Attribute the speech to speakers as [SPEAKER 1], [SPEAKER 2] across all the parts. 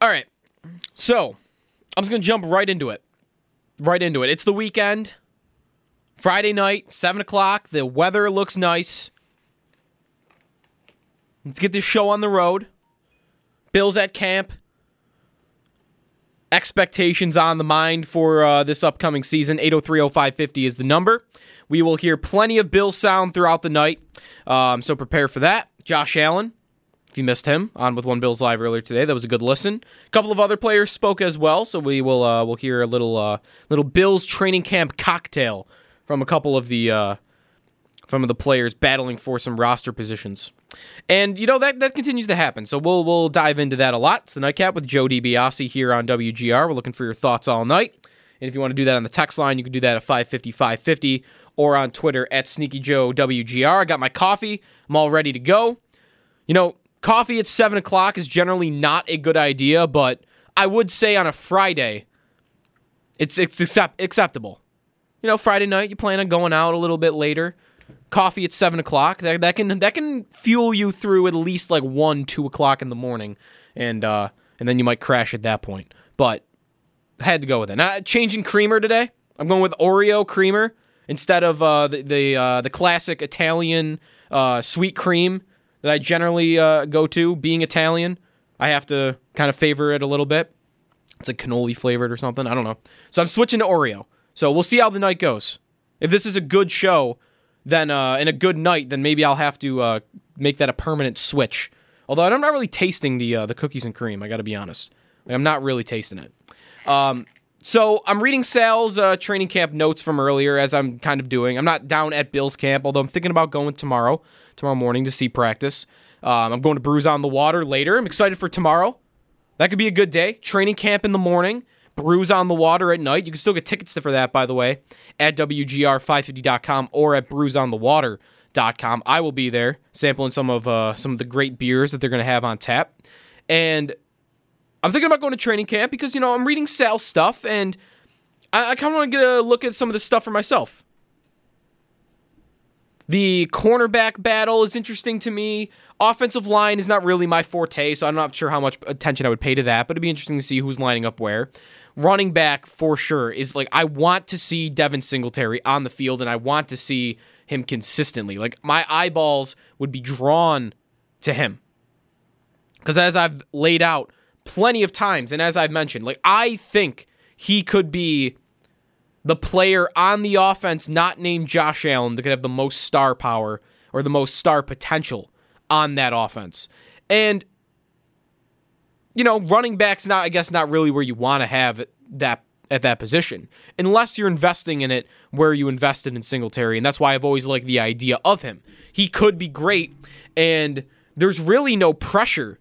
[SPEAKER 1] All right. So, I'm just going to jump right into it. Right into it. It's the weekend. Friday night, 7 o'clock. The weather looks nice. Let's get this show on the road. Bill's at camp. Expectations on the mind for uh, this upcoming season. 8030550 is the number. We will hear plenty of Bill sound throughout the night, um, so prepare for that. Josh Allen, if you missed him on with One Bills Live earlier today, that was a good listen. A couple of other players spoke as well, so we will uh, we'll hear a little uh, little Bills training camp cocktail from a couple of the uh, from the players battling for some roster positions. And you know that that continues to happen. So we'll we'll dive into that a lot. It's the nightcap with Joe DiBiase here on WGR. We're looking for your thoughts all night. And if you want to do that on the text line, you can do that at 550 550 or on Twitter at Sneaky Joe WGR. I got my coffee. I'm all ready to go. You know, coffee at seven o'clock is generally not a good idea, but I would say on a Friday, it's it's accept, acceptable. You know, Friday night you plan on going out a little bit later coffee at seven o'clock. That, that can that can fuel you through at least like one, two o'clock in the morning, and uh, and then you might crash at that point. But I had to go with it. Now changing creamer today. I'm going with Oreo creamer instead of uh, the the uh, the classic Italian uh, sweet cream that I generally uh, go to. Being Italian, I have to kind of favor it a little bit. It's like cannoli flavored or something. I don't know. So I'm switching to Oreo. So we'll see how the night goes. If this is a good show, then uh, in a good night, then maybe I'll have to uh, make that a permanent switch. Although I'm not really tasting the uh, the cookies and cream. I got to be honest. Like, I'm not really tasting it. Um, so I'm reading Sal's uh, training camp notes from earlier, as I'm kind of doing. I'm not down at Bill's camp, although I'm thinking about going tomorrow, tomorrow morning to see practice. Um, I'm going to Brews on the Water later. I'm excited for tomorrow. That could be a good day. Training camp in the morning. Brews on the Water at night. You can still get tickets for that, by the way, at WGR550.com or at brewsonthewater.com. I will be there sampling some of uh, some of the great beers that they're going to have on tap. And I'm thinking about going to training camp because, you know, I'm reading Sal stuff and I, I kind of want to get a look at some of this stuff for myself. The cornerback battle is interesting to me. Offensive line is not really my forte, so I'm not sure how much attention I would pay to that, but it'd be interesting to see who's lining up where running back for sure is like I want to see Devin Singletary on the field and I want to see him consistently. Like my eyeballs would be drawn to him. Cuz as I've laid out plenty of times and as I've mentioned, like I think he could be the player on the offense not named Josh Allen that could have the most star power or the most star potential on that offense. And you know, running back's not, I guess, not really where you want to have that at that position, unless you're investing in it where you invested in Singletary, and that's why I've always liked the idea of him. He could be great, and there's really no pressure,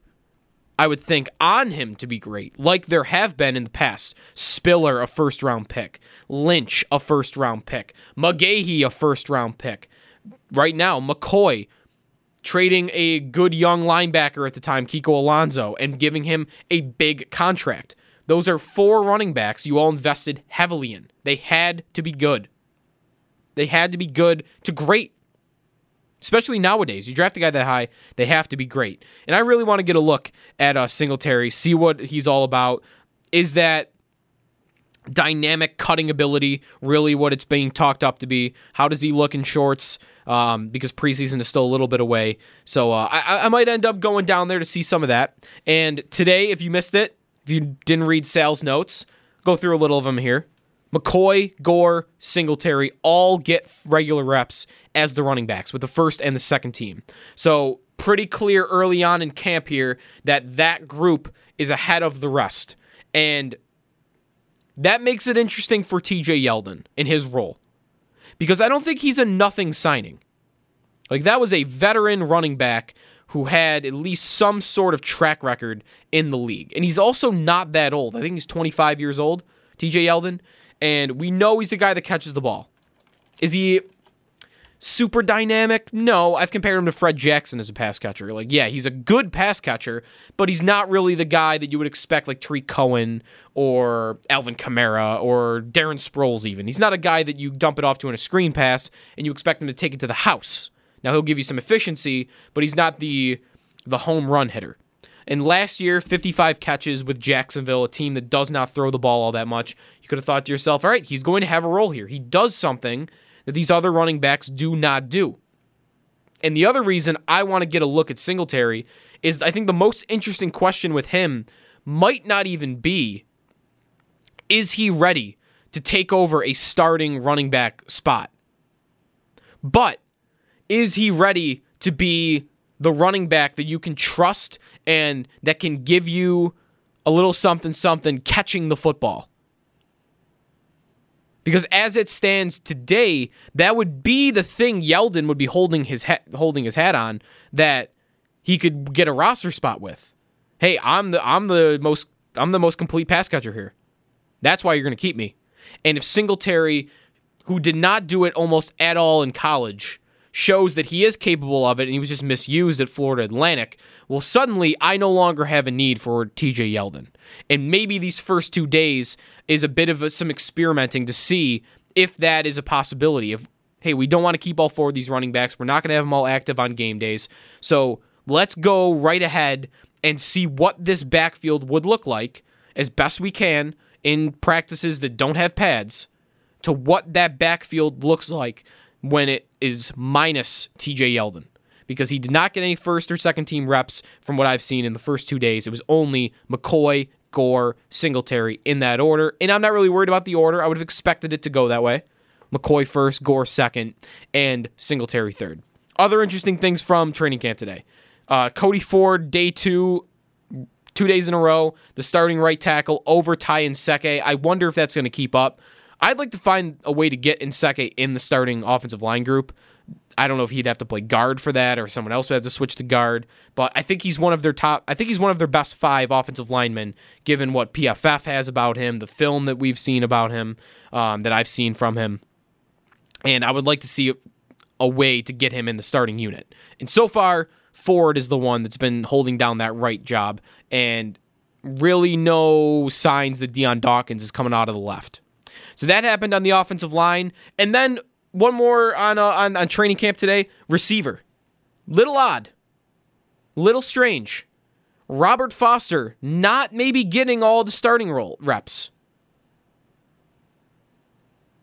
[SPEAKER 1] I would think, on him to be great, like there have been in the past. Spiller, a first round pick, Lynch, a first round pick, McGahee, a first round pick. Right now, McCoy, trading a good young linebacker at the time, Kiko Alonso, and giving him a big contract. Those are four running backs you all invested heavily in. They had to be good. They had to be good to great. Especially nowadays, you draft a guy that high, they have to be great. And I really want to get a look at uh, Singletary, see what he's all about. Is that dynamic cutting ability really what it's being talked up to be? How does he look in shorts? um, because preseason is still a little bit away. So uh, I, I might end up going down there to see some of that. And today, if you missed it, if you didn't read Sal's notes, go through a little of them here. McCoy, Gore, Singletary all get regular reps as the running backs with the first and the second team. So pretty clear early on in camp here that that group is ahead of the rest. And that makes it interesting for TJ Yeldon in his role because I don't think he's a nothing signing. Like that was a veteran running back who had at least some sort of track record in the league. And he's also not that old. I think he's 25 years old, TJ Yeldon. And we know he's the guy that catches the ball. Is he super dynamic? No, I've compared him to Fred Jackson as a pass catcher. Like, yeah, he's a good pass catcher, but he's not really the guy that you would expect, like Tarik Cohen or Alvin Kamara or Darren Sproles, even. He's not a guy that you dump it off to in a screen pass and you expect him to take it to the house. Now, he'll give you some efficiency, but he's not the, the home run hitter. And last year, 55 catches with Jacksonville, a team that does not throw the ball all that much. You could have thought to yourself, all right, he's going to have a role here. He does something that these other running backs do not do. And the other reason I want to get a look at Singletary is I think the most interesting question with him might not even be is he ready to take over a starting running back spot? But is he ready to be the running back that you can trust and that can give you a little something something catching the football? Because as it stands today, that would be the thing Yeldon would be holding his ha- holding his hat on that he could get a roster spot with. Hey, I'm the I'm the most I'm the most complete pass catcher here. That's why you're going to keep me. And if Singletary, who did not do it almost at all in college, shows that he is capable of it and he was just misused at Florida Atlantic, well, suddenly I no longer have a need for TJ Yeldon. And maybe these first two days is a bit of a, some experimenting to see if that is a possibility. If, hey, we don't want to keep all four of these running backs, we're not going to have them all active on game days. So let's go right ahead and see what this backfield would look like as best we can in practices that don't have pads to what that backfield looks like when it is minus TJ Yeldon because he did not get any first or second team reps from what I've seen in the first two days. It was only McCoy, Gore, Singletary in that order. And I'm not really worried about the order. I would have expected it to go that way. McCoy first, Gore second, and Singletary third. Other interesting things from training camp today. Uh, Cody Ford, day two, two days in a row, the starting right tackle over Ty Nsekhe. I wonder if that's going to keep up. I'd like to find a way to get Nsekhe in the starting offensive line group. I don't know if he'd have to play guard for that or someone else would have to switch to guard, but I think he's one of their top I think he's one of their best 5 offensive linemen given what PFF has about him, the film that we've seen about him, um, that I've seen from him. And I would like to see a, way to get him in the starting unit. And so far, Ford is the one that's been holding down that right job and really no signs that Dion Dawkins is coming out of the left. So that happened on the offensive line. And then one more on, uh, on, on training camp today receiver. Little odd, little strange. Robert Foster not maybe getting all the starting role reps.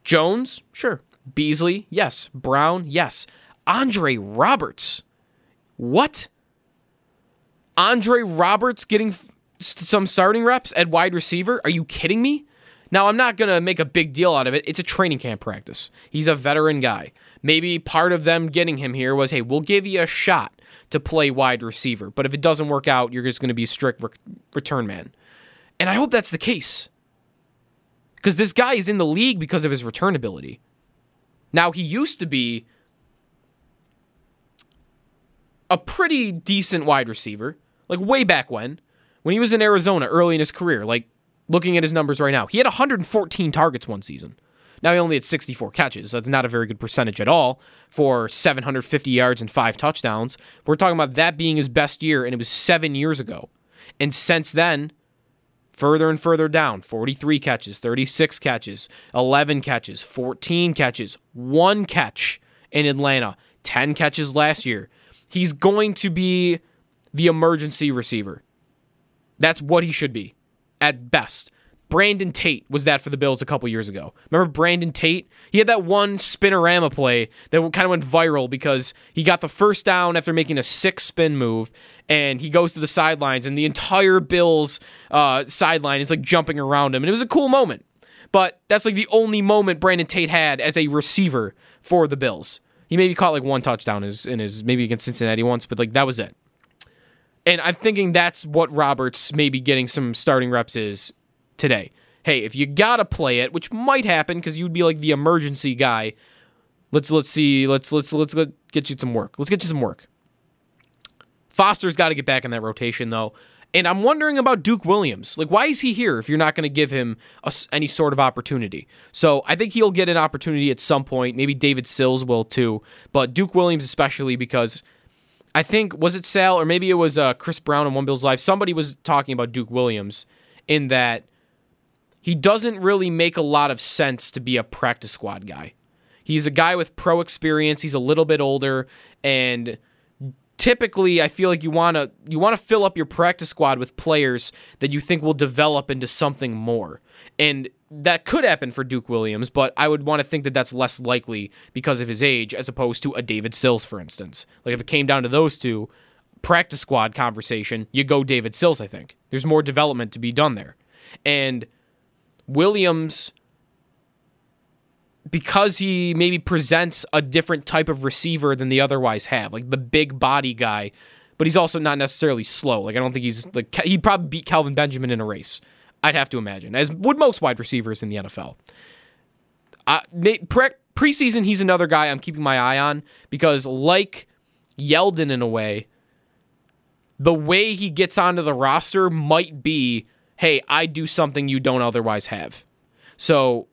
[SPEAKER 1] Jones, sure. Beasley, yes. Brown, yes. Andre Roberts. What? Andre Roberts getting f- some starting reps at wide receiver? Are you kidding me? Now, I'm not going to make a big deal out of it. It's a training camp practice. He's a veteran guy. Maybe part of them getting him here was hey, we'll give you a shot to play wide receiver, but if it doesn't work out, you're just going to be a strict re- return man. And I hope that's the case. Because this guy is in the league because of his return ability. Now, he used to be a pretty decent wide receiver, like way back when, when he was in Arizona early in his career. Like looking at his numbers right now. He had 114 targets one season. Now he only had 64 catches. That's not a very good percentage at all for 750 yards and five touchdowns. We're talking about that being his best year, and it was seven years ago. And since then, further and further down 43 catches, 36 catches, 11 catches, 14 catches, one catch in Atlanta, 10 catches last year. He's going to be the emergency receiver. That's what he should be at best. Brandon Tate was that for the Bills a couple years ago. Remember Brandon Tate? He had that one spinorama play that kind of went viral because he got the first down after making a six spin move, and he goes to the sidelines, and the entire Bills uh, sideline is like jumping around him, and it was a cool moment. But that's like the only moment Brandon Tate had as a receiver for the Bills. He maybe caught like one touchdown in his, in his maybe against Cincinnati once, but like that was it. And I'm thinking that's what Roberts maybe getting some starting reps is today. Hey, if you gotta play it, which might happen because you'd be like the emergency guy. Let's let's see. Let's let's let's let get you some work. Let's get you some work. Foster's got to get back in that rotation, though. And I'm wondering about Duke Williams. Like, why is he here if you're not going to give him a, any sort of opportunity? So I think he'll get an opportunity at some point. Maybe David Sills will too. But Duke Williams, especially because I think, was it Sal or maybe it was uh, Chris Brown on One Bills Live? Somebody was talking about Duke Williams in that he doesn't really make a lot of sense to be a practice squad guy. He's a guy with pro experience. He's a little bit older, and typically I feel like you want to you want to fill up your practice squad with players that you think will develop into something more. And that could happen for Duke Williams, but I would want to think that that's less likely because of his age as opposed to a David Sills for instance. Like if it came down to those two, practice squad conversation, you go David Sills, I think. There's more development to be done there. And Williams because he maybe presents a different type of receiver than they otherwise have, like the big body guy, but he's also not necessarily slow. Like I don't think he's like he'd probably beat Kelvin Benjamin in a race. I'd have to imagine, as would most wide receivers in the NFL. Uh, pre- preseason, he's another guy I'm keeping my eye on because, like Yeldon in a way, the way he gets onto the roster might be, hey, I do something you don't otherwise have. So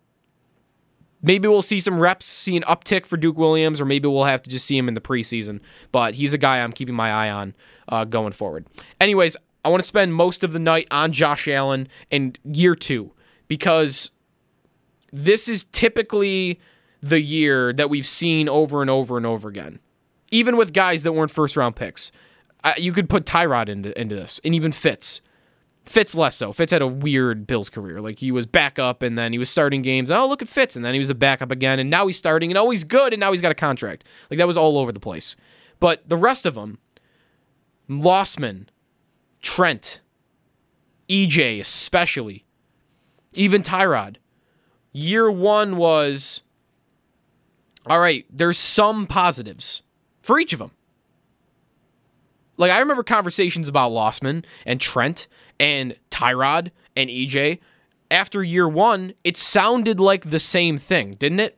[SPEAKER 1] maybe we'll see some reps, see an uptick for Duke Williams, or maybe we'll have to just see him in the preseason. But he's a guy I'm keeping my eye on uh, going forward. Anyways, I want to spend most of the night on Josh Allen and year two because this is typically the year that we've seen over and over and over again. Even with guys that weren't first round picks, uh, you could put Tyrod into, into this, and even Fitz. Fitz less so. Fitz had a weird Bills career. Like he was backup and then he was starting games. Oh, look at Fitz. And then he was a backup again. And now he's starting and oh, he's good. And now he's got a contract. Like that was all over the place. But the rest of them, Losman, Trent, EJ, especially, even Tyrod, year one was all right, there's some positives for each of them. Like I remember conversations about Losman and Trent and Tyrod and EJ, after year one, it sounded like the same thing, didn't it?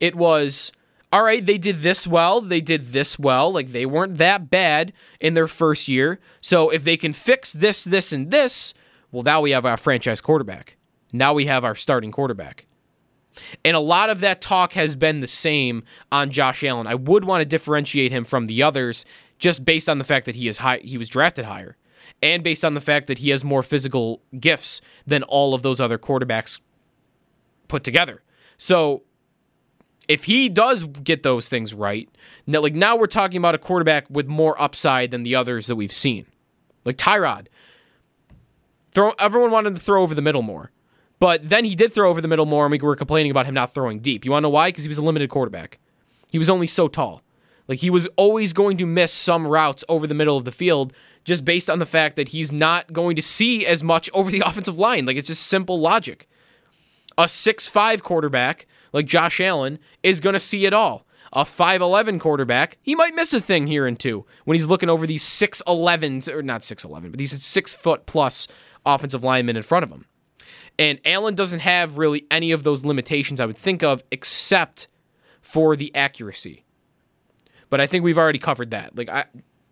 [SPEAKER 1] It was, all right, they did this well, they did this well, like they weren't that bad in their first year. So if they can fix this, this, and this, well, now we have our franchise quarterback. Now we have our starting quarterback. And a lot of that talk has been the same on Josh Allen. I would want to differentiate him from the others just based on the fact that he is high he was drafted higher and based on the fact that he has more physical gifts than all of those other quarterbacks put together. So if he does get those things right, now, like now we're talking about a quarterback with more upside than the others that we've seen. Like Tyrod. Throw everyone wanted to throw over the middle more. But then he did throw over the middle more, and we were complaining about him not throwing deep. You want to know why? Because he was a limited quarterback. He was only so tall. Like he was always going to miss some routes over the middle of the field just based on the fact that he's not going to see as much over the offensive line. Like it's just simple logic. A six-five quarterback like Josh Allen is going to see it all. A 5'11 quarterback, he might miss a thing here and two when he's looking over these 6'11, or not 6'11, but these six foot plus offensive linemen in front of him. And Allen doesn't have really any of those limitations I would think of except for the accuracy. But I think we've already covered that. Like I,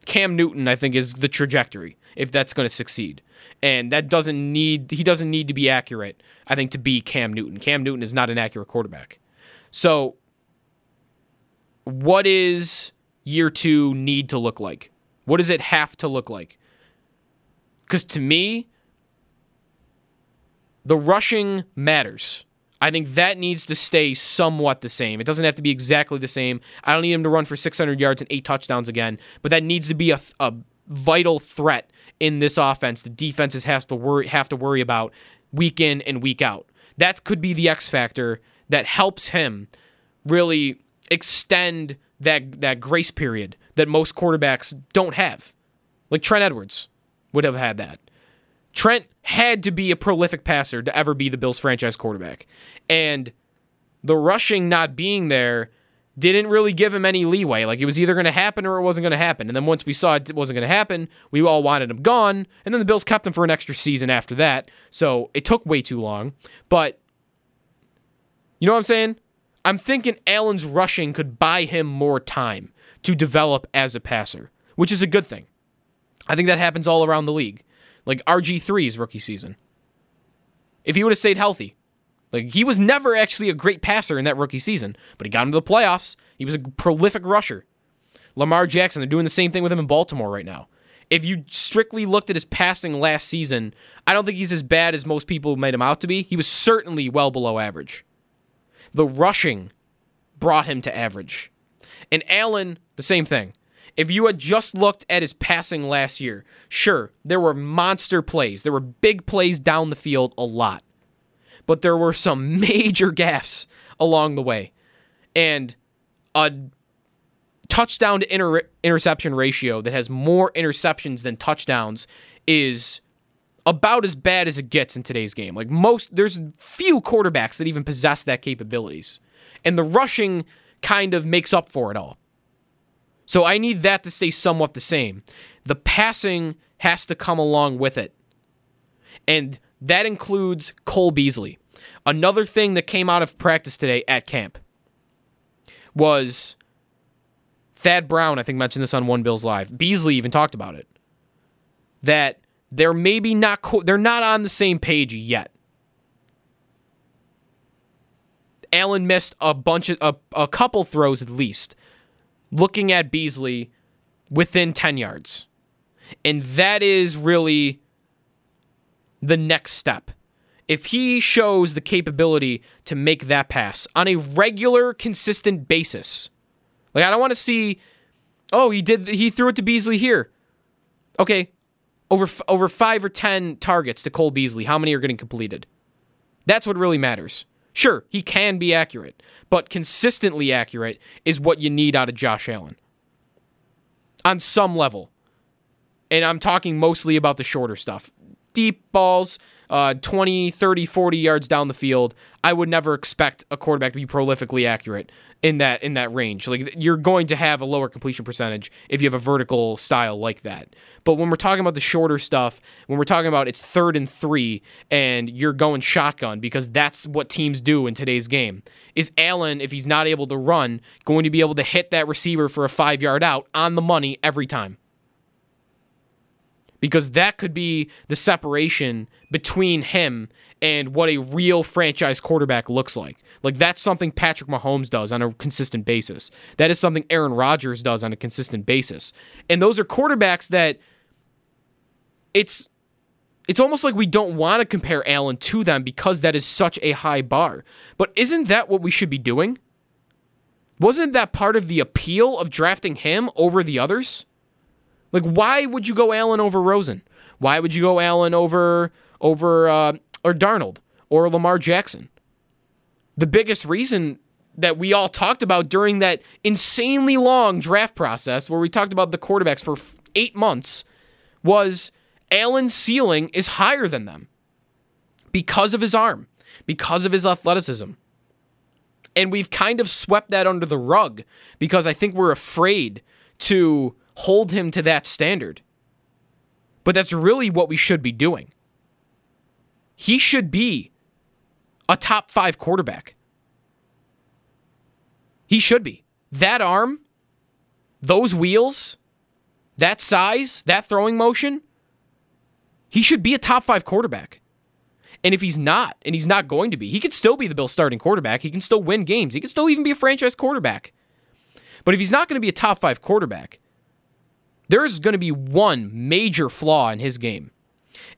[SPEAKER 1] Cam Newton, I think is the trajectory if that's going to succeed, and that doesn't need he doesn't need to be accurate. I think to be Cam Newton. Cam Newton is not an accurate quarterback. So, what is year two need to look like? What does it have to look like? Because to me, the rushing matters. I think that needs to stay somewhat the same. It doesn't have to be exactly the same. I don't need him to run for 600 yards and eight touchdowns again, but that needs to be a, a vital threat in this offense. The defenses has to worry have to worry about week in and week out. That could be the X factor that helps him really extend that that grace period that most quarterbacks don't have. Like Trent Edwards would have had that. Trent had to be a prolific passer to ever be the Bills franchise quarterback. And the rushing not being there didn't really give him any leeway. Like it was either going to happen or it wasn't going to happen. And then once we saw it wasn't going to happen, we all wanted him gone. And then the Bills kept him for an extra season after that. So it took way too long. But you know what I'm saying? I'm thinking Allen's rushing could buy him more time to develop as a passer, which is a good thing. I think that happens all around the league. Like RG3's rookie season. If he would have stayed healthy, like he was never actually a great passer in that rookie season, but he got into the playoffs. He was a prolific rusher. Lamar Jackson, they're doing the same thing with him in Baltimore right now. If you strictly looked at his passing last season, I don't think he's as bad as most people made him out to be. He was certainly well below average. The rushing brought him to average. And Allen, the same thing. If you had just looked at his passing last year, sure, there were monster plays. There were big plays down the field a lot. But there were some major gaffes along the way. And a touchdown to inter- interception ratio that has more interceptions than touchdowns is about as bad as it gets in today's game. Like most there's few quarterbacks that even possess that capabilities. And the rushing kind of makes up for it all. So I need that to stay somewhat the same. The passing has to come along with it. And that includes Cole Beasley. Another thing that came out of practice today at camp was Thad Brown, I think, mentioned this on One Bills Live. Beasley even talked about it. That they're maybe not co- they're not on the same page yet. Allen missed a bunch of a, a couple throws at least looking at Beasley within 10 yards. And that is really the next step. If he shows the capability to make that pass on a regular, consistent basis, like I don't want to see, oh, he did, he threw it to Beasley here. Okay, over over five or ten targets to Cole Beasley, how many are getting completed? That's what really matters. Sure, he can be accurate, but consistently accurate is what you need out of Josh Allen. On some level. And I'm talking mostly about the shorter stuff. Deep balls, uh, 20, 30, 40 yards down the field. I would never expect a quarterback to be prolifically accurate in that in that range. Like you're going to have a lower completion percentage if you have a vertical style like that. But when we're talking about the shorter stuff, when we're talking about it's third and 3 and you're going shotgun because that's what teams do in today's game. Is Allen if he's not able to run going to be able to hit that receiver for a 5-yard out on the money every time? Because that could be the separation between him and what a real franchise quarterback looks like. Like that's something Patrick Mahomes does on a consistent basis. That is something Aaron Rodgers does on a consistent basis. And those are quarterbacks that it's it's almost like we don't want to compare Allen to them because that is such a high bar. But isn't that what we should be doing? Wasn't that part of the appeal of drafting him over the others? Like, why would you go Allen over Rosen? Why would you go Allen over over uh, or Darnold or Lamar Jackson? The biggest reason that we all talked about during that insanely long draft process, where we talked about the quarterbacks for eight months, was Allen's ceiling is higher than them because of his arm, because of his athleticism. And we've kind of swept that under the rug because I think we're afraid to hold him to that standard. But that's really what we should be doing. He should be a top five quarterback. He should be. That arm, those wheels, that size, that throwing motion, he should be a top five quarterback. And if he's not, and he's not going to be, he could still be the Bills starting quarterback. He can still win games. He can still even be a franchise quarterback. But if he's not going to be a top five quarterback, there's going to be one major flaw in his game.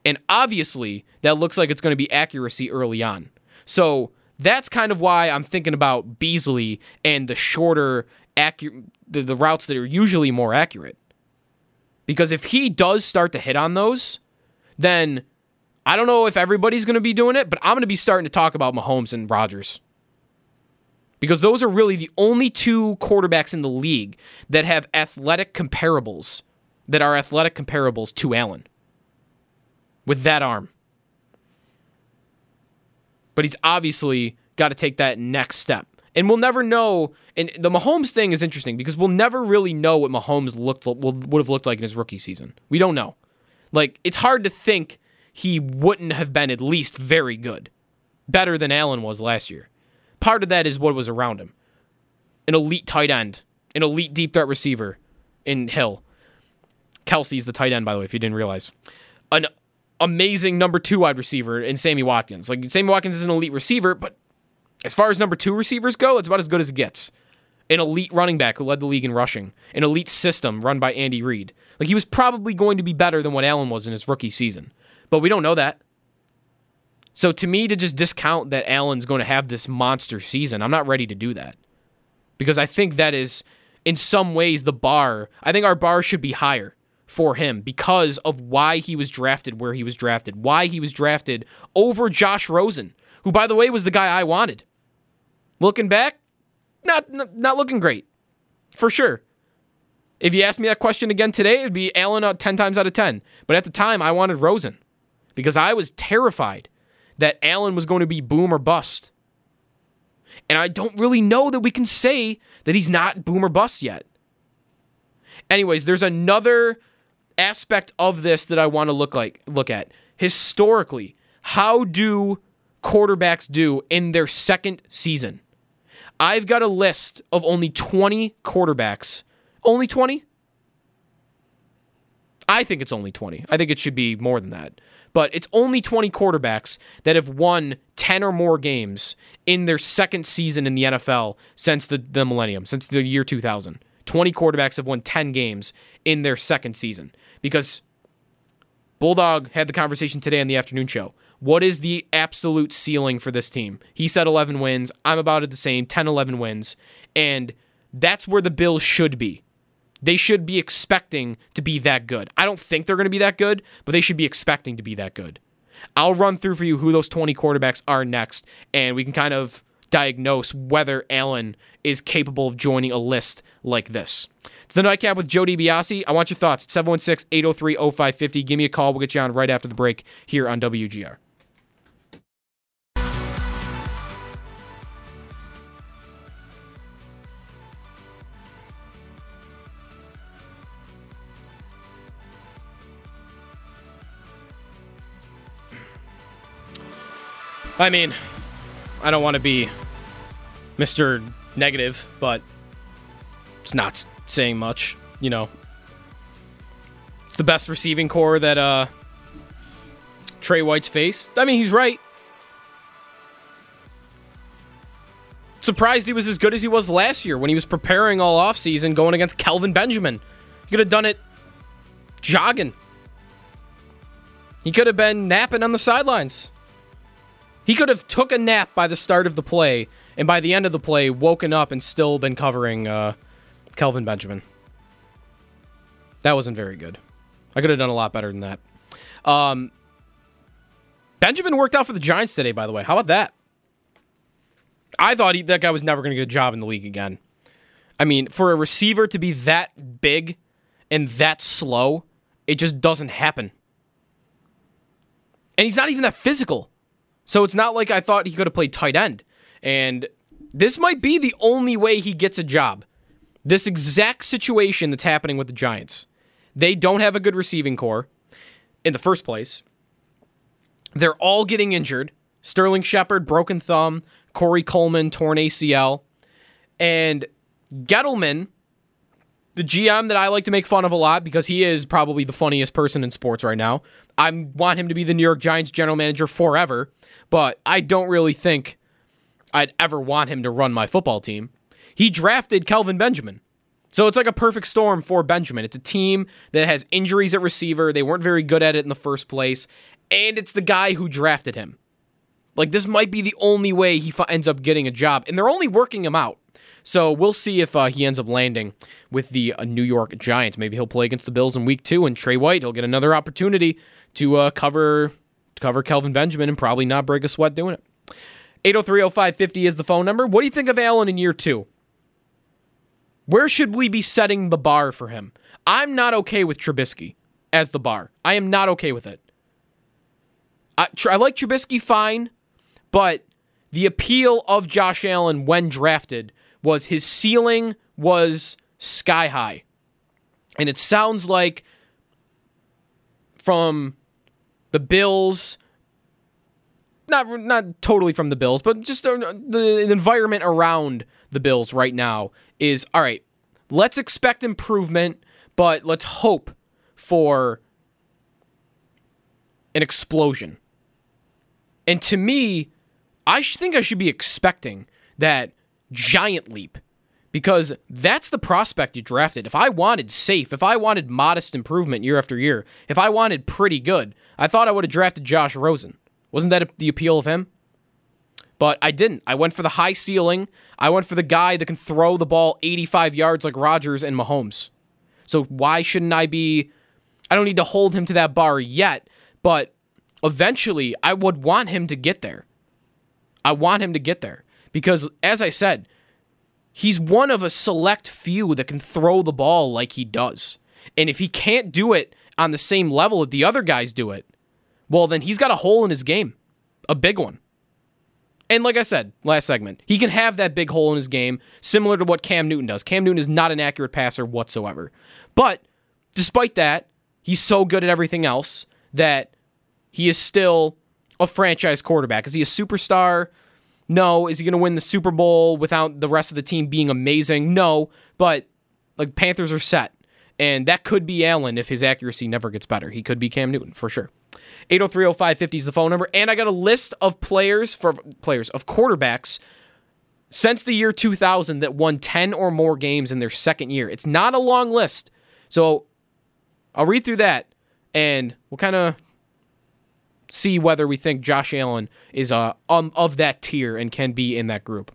[SPEAKER 1] And obviously, that looks like it's going to be accuracy early on. So that's kind of why I'm thinking about Beasley and the shorter, the, the routes that are usually more accurate. Because if he does start to hit on those, then I don't know if everybody's going to be doing it, but I'm going to be starting to talk about Mahomes and Rodgers because those are really the only two quarterbacks in the league that have athletic comparables that are athletic comparables to Allen with that arm. But he's obviously got to take that next step. And we'll never know. And the Mahomes thing is interesting because we'll never really know what Mahomes looked would have looked like in his rookie season. We don't know. Like it's hard to think he wouldn't have been at least very good, better than Allen was last year. Part of that is what was around him an elite tight end, an elite deep threat receiver in Hill. Kelce's the tight end, by the way, if you didn't realize. An amazing number two wide receiver in Sammy Watkins. Like Sammy Watkins is an elite receiver, but as far as number two receivers go, it's about as good as it gets. An elite running back who led the league in rushing, an elite system run by Andy Reid. Like he was probably going to be better than what Allen was in his rookie season, but we don't know that. So to me, to just discount that Allen's going to have this monster season, I'm not ready to do that because I think that is in some ways the bar. I think our bar should be higher for him because of why he was drafted where he was drafted, why he was drafted over Josh Rosen, who by the way was the guy I wanted. Looking back, not not looking great. For sure. If you asked me that question again today, it'd be Allen uh, 10 times out of 10. But at the time, I wanted Rosen because I was terrified that Allen was going to be boom or bust. And I don't really know that we can say that he's not boom or bust yet. Anyways, there's another aspect of this that I want to look like look at. Historically, how do quarterbacks do in their second season? I've got a list of only 20 quarterbacks. Only 20? I think it's only 20. I think it should be more than that but it's only 20 quarterbacks that have won 10 or more games in their second season in the NFL since the, the millennium, since the year 2000. 20 quarterbacks have won 10 games in their second season because Bulldog had the conversation today on the afternoon show. What is the absolute ceiling for this team? He said 11 wins. I'm about at the same 10, 11 wins. And that's where the Bills should be. They should be expecting to be that good. I don't think they're going to be that good, but they should be expecting to be that good. I'll run through for you who those 20 quarterbacks are next, and we can kind of diagnose whether Allen is capable of joining a list like this. It's the Nightcap with Joe DiBiase. I want your thoughts. 716 803 0550. Give me a call. We'll get you on right after the break here on WGR. I mean, I don't want to be Mr. Negative, but it's not saying much, you know. It's the best receiving corps that uh Trey White's faced. I mean, he's right. Surprised he was as good as he was last year when he was preparing all offseason going against Kelvin Benjamin. He could have done it jogging. He could have been napping on the sidelines. He could have took a nap by the start of the play, and by the end of the play, woken up and still been covering uh, Kelvin Benjamin. That wasn't very good. I could have done a lot better than that. Um, Benjamin worked out for the Giants today, by the way. How about that? I thought he, that guy was never going to get a job in the league again. I mean, for a receiver to be that big and that slow, it just doesn't happen. And he's not even that physical. So it's not like I thought he could have played tight end. And this might be the only way he gets a job. This exact situation that's happening with the Giants. They don't have a good receiving corps in the first place. They're all getting injured. Sterling Shepard, broken thumb. Corey Coleman, torn ACL. And Gettleman, the GM that I like to make fun of a lot because he is probably the funniest person in sports right now. I want him to be the New York Giants general manager forever but I don't really think I'd ever want him to run my football team. He drafted Kelvin Benjamin. So it's like a perfect storm for Benjamin. It's a team that has injuries at receiver. They weren't very good at it in the first place. And it's the guy who drafted him. Like, this might be the only way he ends up getting a job. And they're only working him out. So we'll see if uh, he ends up landing with the uh, New York Giants. Maybe he'll play against the Bills in week two, and Trey White, he'll get another opportunity to uh, cover cover Kelvin Benjamin and probably not break a sweat doing it. 8030550 is the phone number. What do you think of Allen in year two? Where should we be setting the bar for him? I'm not okay with Trubisky as the bar. I am not okay with it. I, I like Trubisky fine, but the appeal of Josh Allen when drafted was his ceiling was sky high. And it sounds like from the Bills not not totally from the Bills, but just the, the environment around the Bills right now is all right. Let's expect improvement, but let's hope for an explosion. And to me, I think I should be expecting that giant leap because that's the prospect you drafted. If I wanted safe, if I wanted modest improvement year after year, if I wanted pretty good, I thought I would have drafted Josh Rosen. Wasn't that the appeal of him? But I didn't. I went for the high ceiling. I went for the guy that can throw the ball 85 yards like Rodgers and Mahomes. So why shouldn't I be? I don't need to hold him to that bar yet, but eventually I would want him to get there. I want him to get there because, as I said, he's one of a select few that can throw the ball like he does. And if he can't do it on the same level that the other guys do it, well, then he's got a hole in his game, a big one. And like I said last segment, he can have that big hole in his game, similar to what Cam Newton does. Cam Newton is not an accurate passer whatsoever. But despite that, he's so good at everything else that he is still a franchise quarterback. Is he a superstar? No. Is he going to win the Super Bowl without the rest of the team being amazing? No. But like Panthers are set. And that could be Allen if his accuracy never gets better. He could be Cam Newton for sure. 8030550 is the phone number. And I got a list of players for players of quarterbacks since the year 2000 that won 10 or more games in their second year. It's not a long list. So I'll read through that and we'll kind of see whether we think Josh Allen is uh, um, of that tier and can be in that group.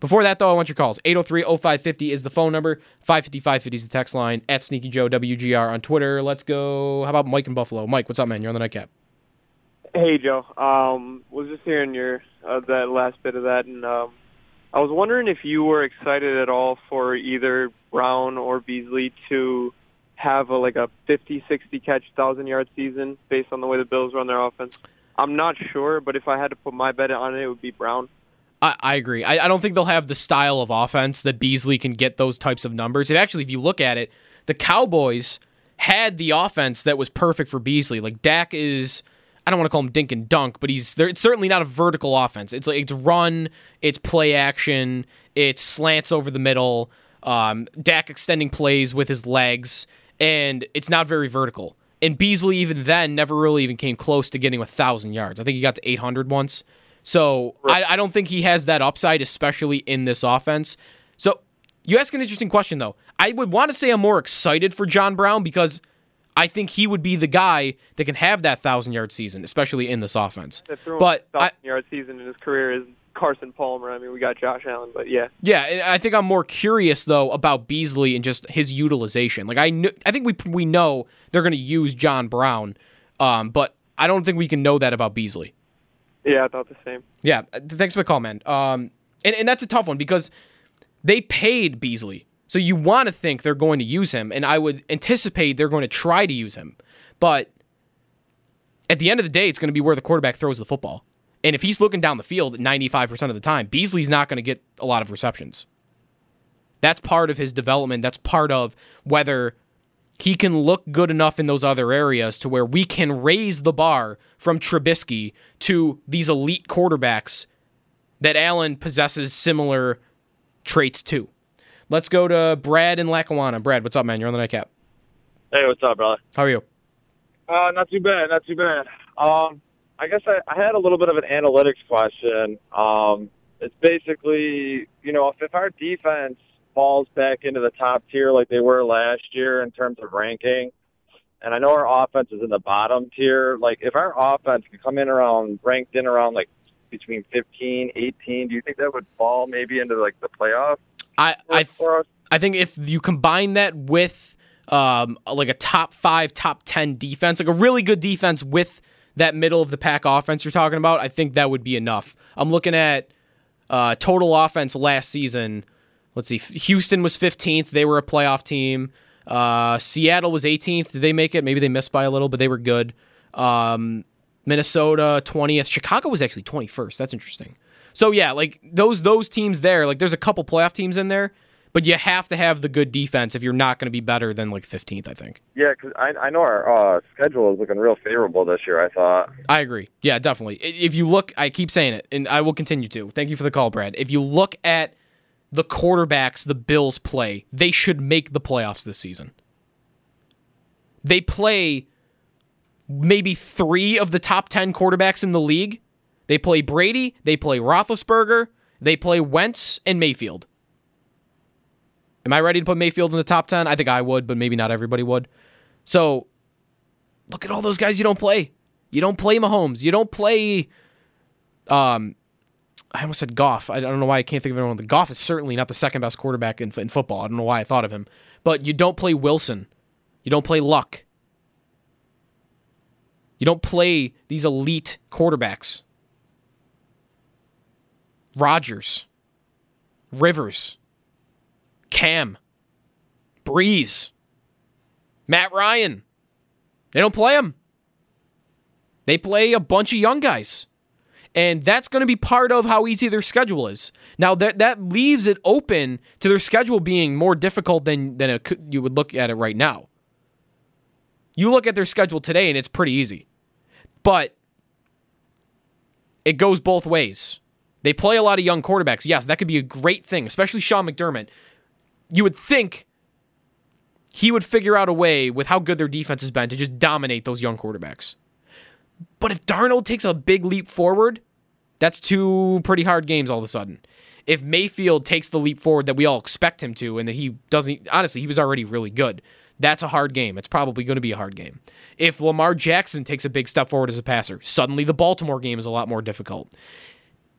[SPEAKER 1] Before that, though, I want your calls. 803 0550 is the phone number. 550 550 is the text line. At Sneaky Joe WGR on Twitter. Let's go. How about Mike in Buffalo? Mike, what's up, man? You're on the nightcap.
[SPEAKER 2] Hey, Joe. Um, was just hearing your uh, that last bit of that, and um, I was wondering if you were excited at all for either Brown or Beasley to have a, like a 50, 60 catch, thousand yard season based on the way the Bills run their offense. I'm not sure, but if I had to put my bet on it, it would be Brown.
[SPEAKER 1] I, I agree. I, I don't think they'll have the style of offense that Beasley can get those types of numbers. And actually, if you look at it, the Cowboys had the offense that was perfect for Beasley. Like Dak is, I don't want to call him dink and dunk, but he's there. It's certainly not a vertical offense. It's like it's run, it's play action, it's slants over the middle. Um, Dak extending plays with his legs, and it's not very vertical. And Beasley, even then, never really even came close to getting a thousand yards. I think he got to 800 once. So right. I, I don't think he has that upside, especially in this offense. So you ask an interesting question, though. I would want to say I'm more excited for John Brown because I think he would be the guy that can have that thousand yard season, especially in this offense.
[SPEAKER 2] But thousand yard season in his career is Carson Palmer. I mean, we got Josh Allen, but yeah.
[SPEAKER 1] Yeah, I think I'm more curious though about Beasley and just his utilization. Like I, kn- I think we we know they're going to use John Brown, um, but I don't think we can know that about Beasley.
[SPEAKER 2] Yeah, I thought the same.
[SPEAKER 1] Yeah, thanks for the call, man. Um, and, and that's a tough one because they paid Beasley. So you want to think they're going to use him, and I would anticipate they're going to try to use him. But at the end of the day, it's going to be where the quarterback throws the football. And if he's looking down the field 95% of the time, Beasley's not going to get a lot of receptions. That's part of his development. That's part of whether he can look good enough in those other areas to where we can raise the bar from Trubisky to these elite quarterbacks that Allen possesses similar traits to. Let's go to Brad in Lackawanna. Brad, what's up, man? You're on the nightcap.
[SPEAKER 3] Hey, what's up, brother?
[SPEAKER 1] How are you?
[SPEAKER 3] Uh, not too bad, not too bad. Um, I guess I, I had a little bit of an analytics question. Um, it's basically, you know, if, if our defense falls back into the top tier like they were last year in terms of ranking. And I know our offense is in the bottom tier. Like, if our offense can come in around, ranked in around like between 15, 18, do you think that would fall maybe into like the playoff?
[SPEAKER 1] I I, I think if you combine that with um, like a top five, top 10 defense, like a really good defense with that middle of the pack offense you're talking about, I think that would be enough. I'm looking at uh, total offense last season let's see, Houston was 15th. They were a playoff team. Uh, Seattle was 18th. Did they make it? Maybe they missed by a little, but they were good. Um, Minnesota 20th. Chicago was actually 21st. That's interesting. So yeah, like those those teams there, like there's a couple playoff teams in there, but you have to have the good defense if you're not going to be better than like 15th. I think.
[SPEAKER 3] Yeah, because I I know our uh, schedule is looking real favorable this year. I thought.
[SPEAKER 1] I agree. Yeah, definitely. If you look, I keep saying it, and I will continue to. Thank you for the call, Brad. If you look at the quarterbacks the Bills play, they should make the playoffs this season. They play maybe three of the top 10 quarterbacks in the league. They play Brady, they play Roethlisberger, they play Wentz and Mayfield. Am I ready to put Mayfield in the top 10? I think I would, but maybe not everybody would. So look at all those guys you don't play. You don't play Mahomes. You don't play um I almost said Goff. I don't know why I can't think of anyone. The Goff is certainly not the second best quarterback in, in football. I don't know why I thought of him. But you don't play Wilson. You don't play Luck. You don't play these elite quarterbacks. Rodgers, Rivers, Cam, Brees, Matt Ryan. They don't play them. They play a bunch of young guys. And that's going to be part of how easy their schedule is. Now that that leaves it open to their schedule being more difficult than than it you would look at it right now. You look at their schedule today and it's pretty easy. But it goes both ways. They play a lot of young quarterbacks. Yes, that could be a great thing, especially Sean McDermott. You would think he would figure out a way with how good their defense has been to just dominate those young quarterbacks. But if Darnold takes a big leap forward, that's two pretty hard games all of a sudden. If Mayfield takes the leap forward that we all expect him to, and that he doesn't, honestly, he was already really good. That's a hard game. It's probably going to be a hard game. If Lamar Jackson takes a big step forward as a passer, suddenly the Baltimore game is a lot more difficult.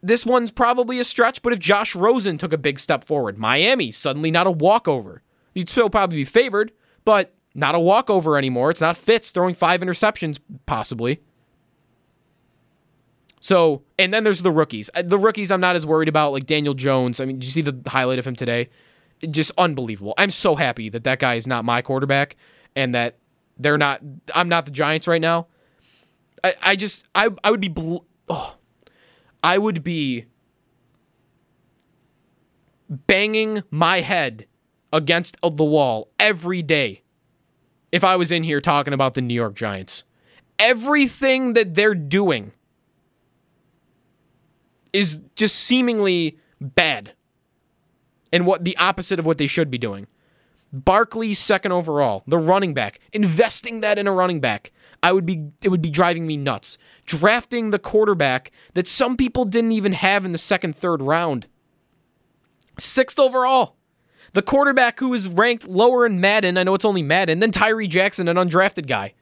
[SPEAKER 1] This one's probably a stretch, but if Josh Rosen took a big step forward, Miami, suddenly not a walkover. You'd still probably be favored, but not a walkover anymore. It's not Fitz throwing five interceptions, possibly. So, and then there's the rookies. Uh, the rookies I'm not as worried about, like Daniel Jones. I mean, did you see the highlight of him today? Just unbelievable. I'm so happy that that guy is not my quarterback and that they're not, I'm not the Giants right now. I, I just, I, I would be, bl- oh, I would be banging my head against the wall every day if I was in here talking about the New York Giants. Everything that they're doing is just seemingly bad and what the opposite of what they should be doing. Barkley second overall, the running back, investing that in a running back. I would be it would be driving me nuts. Drafting the quarterback that some people didn't even have in the second, third round. Sixth overall. The quarterback who is ranked lower in Madden, I know it's only Madden, then Tyree Jackson, an undrafted guy.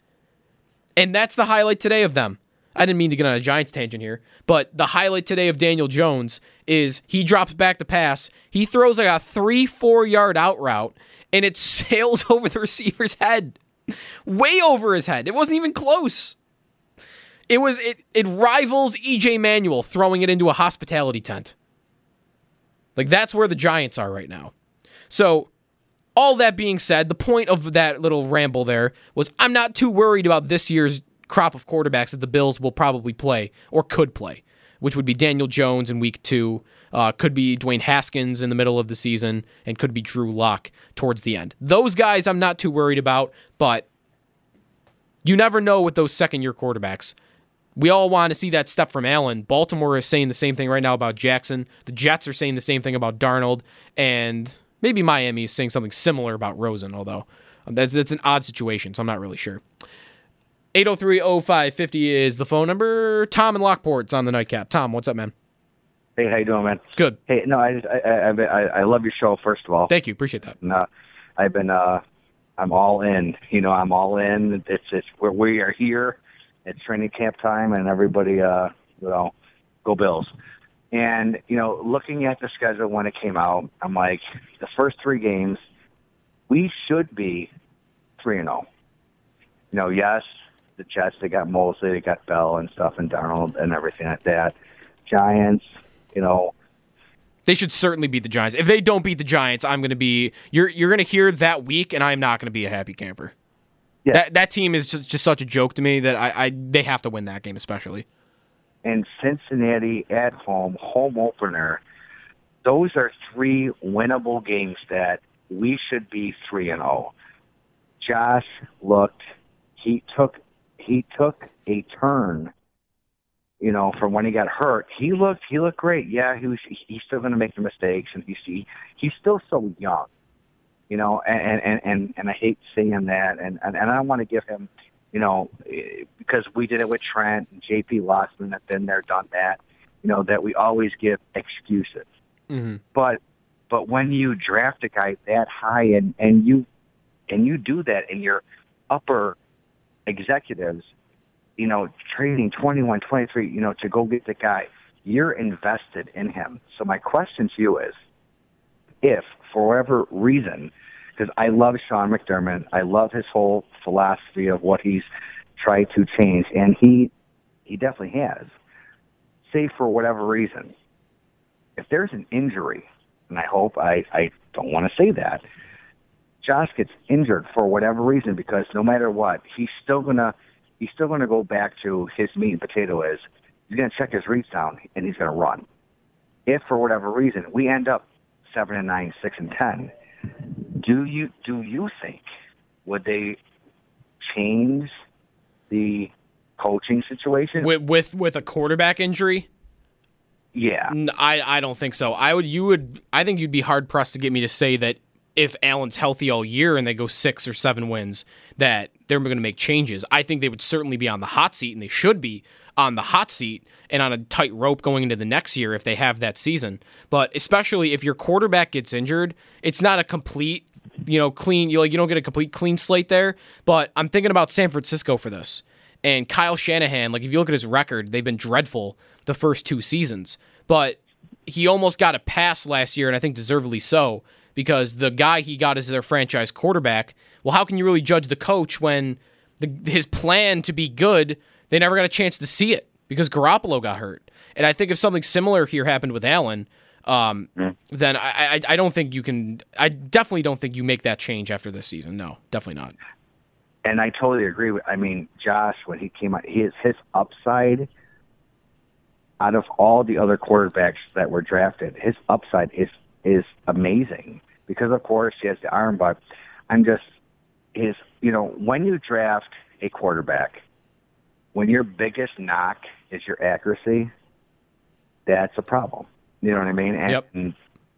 [SPEAKER 1] And that's the highlight today of them. I didn't mean to get on a Giants tangent here, but the highlight today of Daniel Jones is he drops back to pass. He throws like a three, four yard out route, and it sails over the receiver's head, way over his head. It wasn't even close. It was it it rivals EJ Manuel throwing it into a hospitality tent. Like that's where the Giants are right now. So all that being said, the point of that little ramble there was I'm not too worried about this year's crop of quarterbacks that the Bills will probably play or could play, which would be Daniel Jones in week two, uh, could be Dwayne Haskins in the middle of the season, and could be Drew Lock towards the end. Those guys I'm not too worried about, but you never know with those second year quarterbacks. We all want to see that step from Allen. Baltimore is saying the same thing right now about Jackson. The Jets are saying the same thing about Darnold. And maybe Miami is saying something similar about Rosen, although um, that's, that's an odd situation, so I'm not really sure. 803-0550 is the phone number. Tom and Lockport's on the nightcap. Tom, what's up, man?
[SPEAKER 4] Hey, how you doing, man?
[SPEAKER 1] Good.
[SPEAKER 4] Hey, no, I just I I, I, I love your show. First of all,
[SPEAKER 1] Thank you. Appreciate that.
[SPEAKER 4] and, uh, I've been uh, I'm all in. You know, I'm all in. It's it's where we are here. It's training camp time, and everybody, uh, you know, go Bills. And you know, looking at the schedule when it came out, I'm like, the first three games, we should be three and zero. You know, yes, the Jets they got Mosley, they got Bell and stuff, and Darnold and everything like that. Giants, you know,
[SPEAKER 1] They should certainly beat the Giants. If they don't beat the Giants, I'm going to be you're you're going to hear that week and I'm not going to be a happy camper.
[SPEAKER 4] Yeah.
[SPEAKER 1] That that team is just, just such a joke to me that I, I they have to win that game especially.
[SPEAKER 4] and Cincinnati at home, home opener. Those are three winnable games that we should be three and zero. Josh looked. He took. He took a turn. You know, from when he got hurt, he looked. He looked great. Yeah, he was. He's still going to make the mistakes, and he's he, he's still so young. You know, and and and and I hate seeing that, and and, and I don't want to give him, you know, because we did it with Trent and J.P. Losman have been there, done that. You know that we always give excuses,
[SPEAKER 1] hmm
[SPEAKER 4] but but when you draft a guy that high and and you and you do that in your upper executives, you know, trading 21, 23, you know, to go get the guy, you're invested in him. So my question to you is, if for whatever reason, because I love Sean McDermott, I love his whole philosophy of what he's tried to change, and he he definitely has. Say for whatever reason, if there's an injury, and I hope I I don't want to say that, Josh gets injured for whatever reason because no matter what, he's still gonna he's still gonna go back to his meat and potato is he's gonna check his reads down and he's gonna run. If for whatever reason we end up seven and nine, six and ten, do you do you think would they change the coaching situation?
[SPEAKER 1] With with with a quarterback injury,
[SPEAKER 4] yeah.
[SPEAKER 1] I I don't think so. I would you would I think you'd be hard pressed to get me to say that if Allen's healthy all year and they go six or seven wins, that they're going to make changes. I think they would certainly be on the hot seat, and they should be on the hot seat and on a tight rope going into the next year if they have that season. But especially if your quarterback gets injured, it's not a complete, you know, clean. You like you don't get a complete clean slate there. But I'm thinking about San Francisco for this. And Kyle Shanahan, like if you look at his record, they've been dreadful the first two seasons. But he almost got a pass last year, and I think deservedly so, because the guy he got as their franchise quarterback. Well, how can you really judge the coach when the, his plan to be good, they never got a chance to see it because Garoppolo got hurt? And I think if something similar here happened with Allen, um, then I, I I don't think you can. I definitely don't think you make that change after this season. No, definitely not.
[SPEAKER 4] and I totally agree with. I mean, Josh when he came out, his his upside out of all the other quarterbacks that were drafted, his upside is is amazing because of course he has the arm, but I'm just is You know, when you draft a quarterback, when your biggest knock is your accuracy, that's a problem. You know what I mean? And,
[SPEAKER 1] Yep.
[SPEAKER 4] and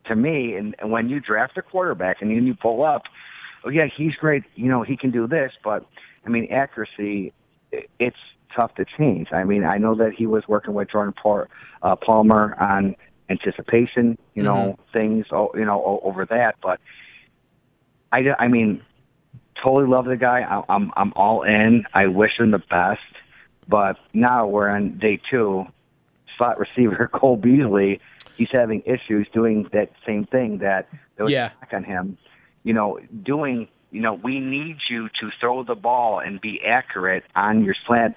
[SPEAKER 4] to me, and, and when you draft a quarterback and then you pull up, oh yeah, he's great. You know, he can do this, but I mean, accuracy, it's tough to change. I mean, I know that he was working with Jordan Paul, uh, Palmer on anticipation, you know, mm-hmm. things, oh, you know, o- over that, but I, I mean, totally love the guy. I, I'm, I'm all in. I wish him the best, but now we're on day two. Slot receiver Cole Beasley, he's having issues doing that same thing that there was
[SPEAKER 1] Yeah.
[SPEAKER 4] back on him. You know, doing. You know, we need you to throw the ball and be accurate on your slant.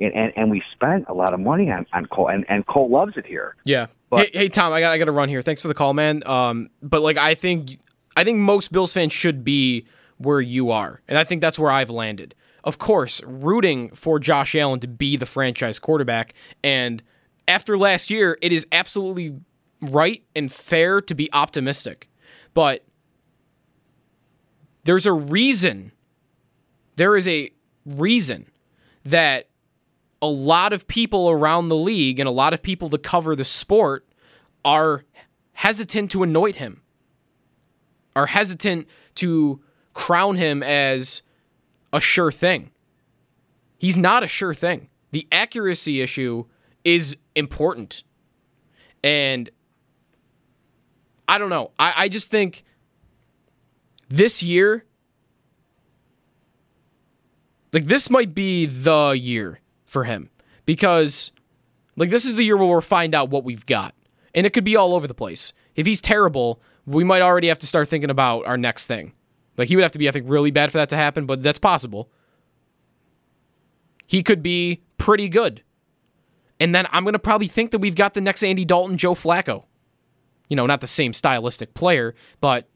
[SPEAKER 4] And, and, and we spent a lot of money on, on Cole, and, and Cole loves it here.
[SPEAKER 1] Yeah.
[SPEAKER 4] But-
[SPEAKER 1] hey, hey, Tom, I got I got to run here. Thanks for the call, man. Um, but like I think I think most Bills fans should be where you are, and I think that's where I've landed. Of course, rooting for Josh Allen to be the franchise quarterback, and after last year, it is absolutely right and fair to be optimistic. But there's a reason. There is a reason that a lot of people around the league and a lot of people that cover the sport are hesitant to anoint him, are hesitant to crown him as a sure thing. He's not a sure thing. The accuracy issue is important. And I don't know. I, I just think this year, like, this might be the year for him because like this is the year where we'll find out what we've got. And it could be all over the place. If he's terrible, we might already have to start thinking about our next thing. Like he would have to be I think really bad for that to happen, but that's possible. He could be pretty good. And then I'm to probably think that we've got the next Andy Dalton, Joe Flacco. You know, not the same stylistic player, but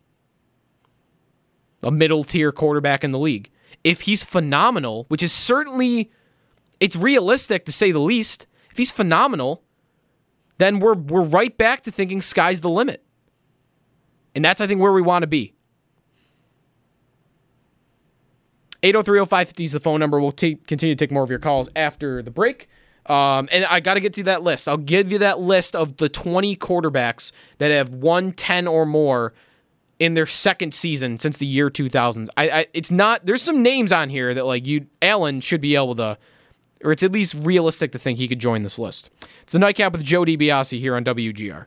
[SPEAKER 1] a middle tier quarterback in the league. If he's phenomenal, which is certainly it's realistic to say the least. If he's phenomenal, then we're we're right back to thinking sky's the limit. And that's I think where we want to be. 8030550 is the phone number. We'll continue to take more of your calls after the break. Um, and I got to get to that list. I'll give you that list of the 20 quarterbacks that have won 10 or more in their second season since the year 2000. I, I it's not there's some names on here that like you Allen should be able to or it's at least realistic to think he could join this list. It's the nightcap with Joe DiBiase here on WGR.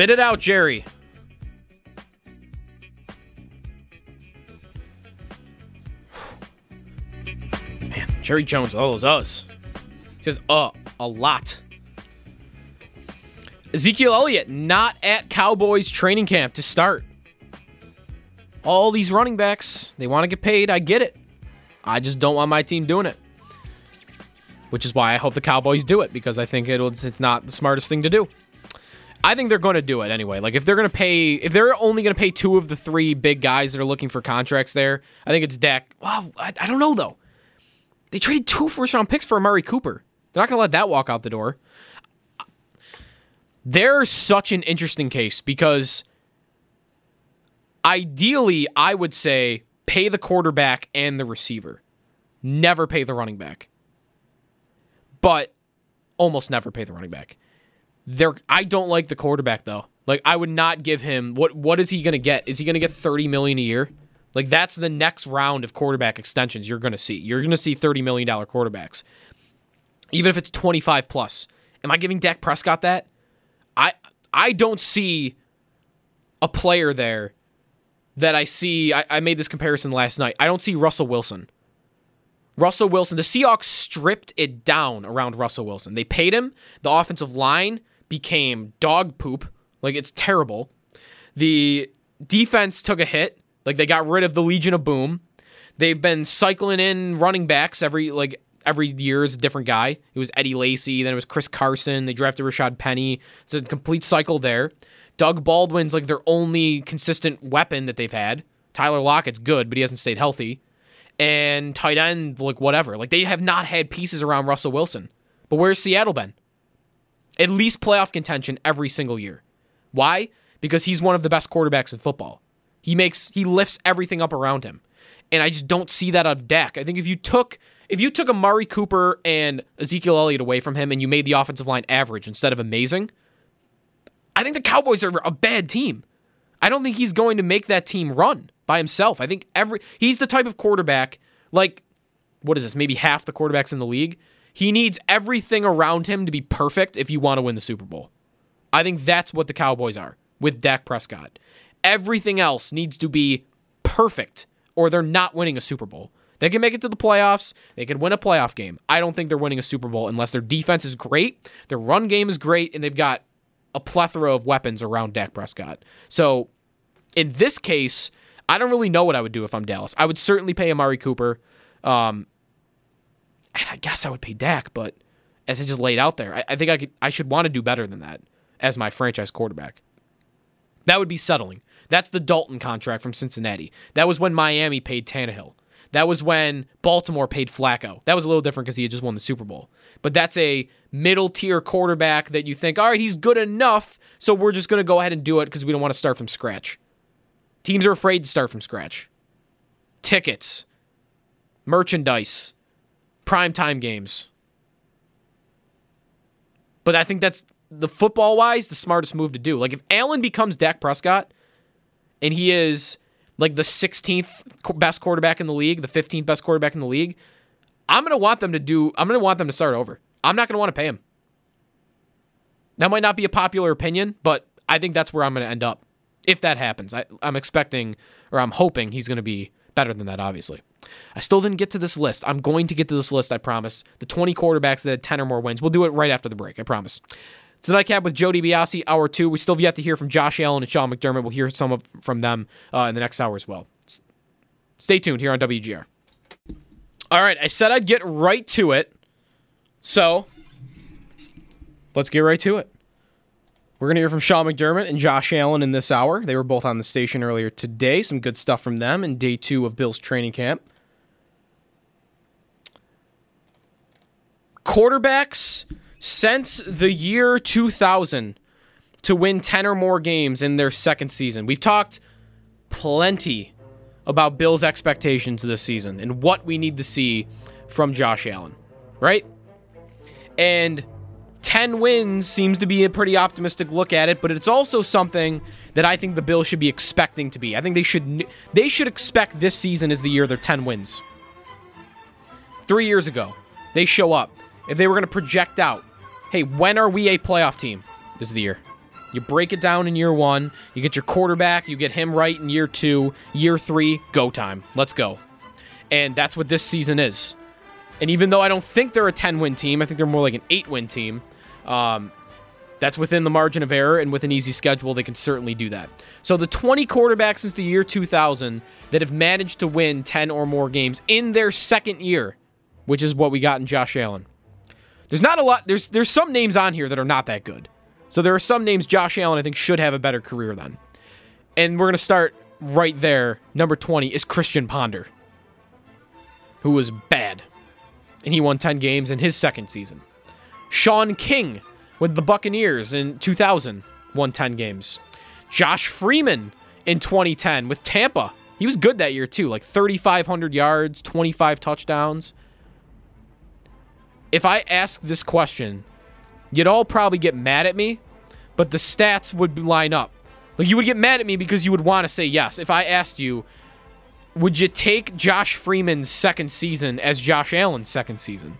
[SPEAKER 1] Spit it out, Jerry. Man, Jerry Jones, all those us. He says, uh, a lot. Ezekiel Elliott not at Cowboys training camp to start. All these running backs, they want to get paid. I get it. I just don't want my team doing it. Which is why I hope the Cowboys do it because I think it's not the smartest thing to do. I think they're going to do it anyway. Like if they're going to pay, if they're only going to pay two of the three big guys that are looking for contracts there, I think it's Dak. Wow, I, I don't know though. They traded two first round picks for Amari Cooper. They're not going to let that walk out the door. They're such an interesting case because ideally, I would say pay the quarterback and the receiver, never pay the running back, but almost never pay the running back. There, I don't like the quarterback though. Like I would not give him what. What is he going to get? Is he going to get thirty million a year? Like that's the next round of quarterback extensions you're going to see. You're going to see thirty million dollar quarterbacks, even if it's twenty five plus. Am I giving Dak Prescott that? I I don't see a player there that I see. I, I made this comparison last night. I don't see Russell Wilson. Russell Wilson. The Seahawks stripped it down around Russell Wilson. They paid him. The offensive line became dog poop. Like it's terrible. The defense took a hit. Like they got rid of the Legion of Boom. They've been cycling in running backs every like every year is a different guy. It was Eddie Lacy, then it was Chris Carson. They drafted Rashaad Penny. It's a complete cycle there. Doug Baldwin's like their only consistent weapon that they've had. Tyler Lockett's good, but he hasn't stayed healthy. And tight end, like whatever. Like they have not had pieces around Russell Wilson. But where's Seattle been? At least playoff contention every single year. Why? Because he's one of the best quarterbacks in football. He makes he lifts everything up around him. And I just don't see that out of Dak. I think if you took if you took Amari Cooper and Ezekiel Elliott away from him and you made the offensive line average instead of amazing, I think the Cowboys are a bad team. I don't think he's going to make that team run by himself. I think every he's the type of quarterback like what is this? Maybe half the quarterbacks in the league. He needs everything around him to be perfect if you want to win the Super Bowl. I think that's what the Cowboys are with Dak Prescott. Everything else needs to be perfect or they're not winning a Super Bowl. They can make it to the playoffs. They can win a playoff game. I don't think they're winning a Super Bowl unless their defense is great, their run game is great, and they've got a plethora of weapons around Dak Prescott. So in this case, I don't really know what I would do if I'm Dallas. I would certainly pay Amari Cooper. Um, and I guess I would pay Dak, but as I just laid out there, I, I think I could I should want to do better than that as my franchise quarterback. That would be settling. That's the Dalton contract from Cincinnati. That was when Miami paid Tannehill. That was when Baltimore paid Flacco. That was a little different because he had just won the Super Bowl. But that's a middle tier quarterback that you think, all right, he's good enough, so we're just going to go ahead and do it because we don't want to start from scratch. Teams are afraid to start from scratch. Tickets, merchandise, primetime games. But I think that's the football wise the smartest move to do. Like if Allen becomes Dak Prescott and he is like the 16th best quarterback in the league, the 15th best quarterback in the league, I'm going to want them to do I'm going to want them to start over. I'm not going to want to pay him. That might not be a popular opinion, but I think that's where I'm going to end up if that happens. I, I'm expecting or I'm hoping he's going to be better than that, obviously. I still didn't get to this list. I'm going to get to this list, I promise. The 20 quarterbacks that had 10 or more wins. We'll do it right after the break, I promise. It's the nightcap with Jody DiBiase, hour two. We still have yet to hear from Josh Allen and Sean McDermott. We'll hear some of, from them uh, in the next hour as well. Stay tuned here on WGR. All right, I said I'd get right to it. So, let's get right to it. We're going to hear from Sean McDermott and Josh Allen in this hour. They were both on the station earlier today. Some good stuff from them in day two of Bill's training camp. Quarterbacks since the year 2000 to win 10 or more games in their second season. We've talked plenty about Bill's expectations this season and what we need to see from Josh Allen, right? And 10 wins seems to be a pretty optimistic look at it, but it's also something that I think the Bills should be expecting to be. I think they should they should expect this season is the year they're 10 wins. 3 years ago, they show up. If they were going to project out, hey, when are we a playoff team? This is the year. You break it down in year 1, you get your quarterback, you get him right in year 2, year 3, go time. Let's go. And that's what this season is. And even though I don't think they're a 10 win team, I think they're more like an 8 win team. Um, that's within the margin of error, and with an easy schedule, they can certainly do that. So the 20 quarterbacks since the year 2000 that have managed to win 10 or more games in their second year, which is what we got in Josh Allen. There's not a lot. There's there's some names on here that are not that good. So there are some names Josh Allen I think should have a better career than. And we're gonna start right there. Number 20 is Christian Ponder, who was bad, and he won 10 games in his second season. Shaun King with the Buccaneers in 2000 won 10 games. Josh Freeman in 2010 with Tampa. He was good that year too, like 3,500 yards, 25 touchdowns. If I ask this question, you'd all probably get mad at me, but the stats would line up. Like you would get mad at me because you would want to say yes. If I asked you, would you take Josh Freeman's second season as Josh Allen's second season?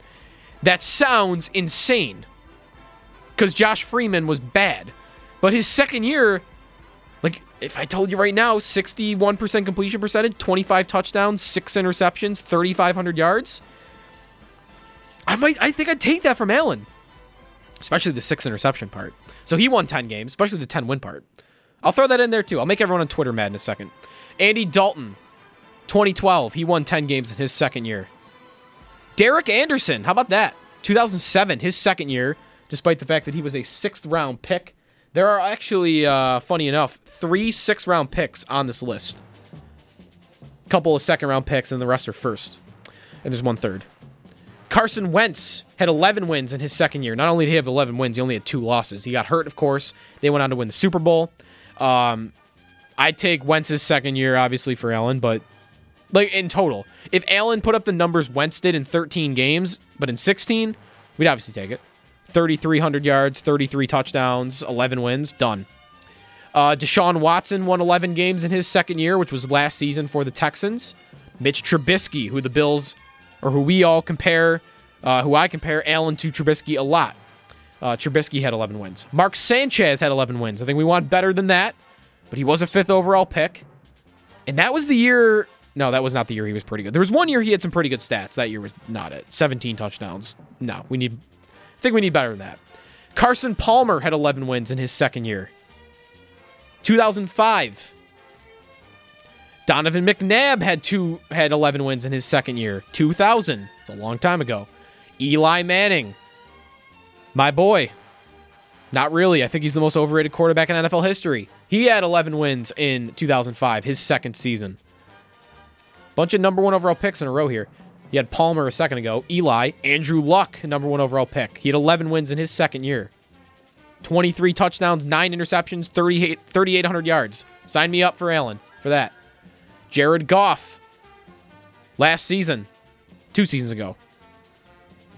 [SPEAKER 1] That sounds insane. Because Josh Freeman was bad. But his second year, like if I told you right now, 61% completion percentage, 25 touchdowns, 6 interceptions, 3500 yards, I might I think I'd take that from Allen. Especially the 6 interception part. So he won 10 games, especially the 10 win part. I'll throw that in there too. I'll make everyone on Twitter mad in a second. Andy Dalton, 2012, he won 10 games in his second year. Derek Anderson, how about that? 2007, his second year, despite the fact that he was a sixth round pick. There are actually, uh, funny enough, three sixth round picks on this list. A couple of second round picks, and the rest are first. And there's one third. Carson Wentz had 11 wins in his second year. Not only did he have 11 wins, he only had two losses. He got hurt, of course. They went on to win the Super Bowl. Um, I'd take Wentz's second year, obviously, for Allen, but like in total, if Allen put up the numbers Wentz did in 13 games, but in 16, we'd obviously take it. 3,300 yards, 33 touchdowns, 11 wins, done. Uh, Deshaun Watson won 11 games in his second year, which was last season for the Texans. Mitch Trubisky, who the Bills, or who we all compare, uh, who I compare Allen to Trubisky a lot. Uh, Trubisky had 11 wins. Mark Sanchez had 11 wins. I think we want better than that, but he was a fifth overall pick. And that was the year. No, that was not the year he was pretty good. There was one year he had some pretty good stats. That year was not it. 17 touchdowns. No, we need. I think we need better than that. Carson Palmer had 11 wins in his second year. 2005. Donovan McNabb had two had 11 wins in his second year. 2000. It's a long time ago. Eli Manning. My boy. Not really. I think he's the most overrated quarterback in NFL history. He had 11 wins in 2005, his second season. Bunch of number one overall picks in a row here. You had Palmer a second ago. Eli, Andrew Luck, number one overall pick. He had 11 wins in his second year. 23 touchdowns, 9 interceptions, 38, 3,800 yards. Sign me up for Allen for that. Jared Goff, last season, two seasons ago,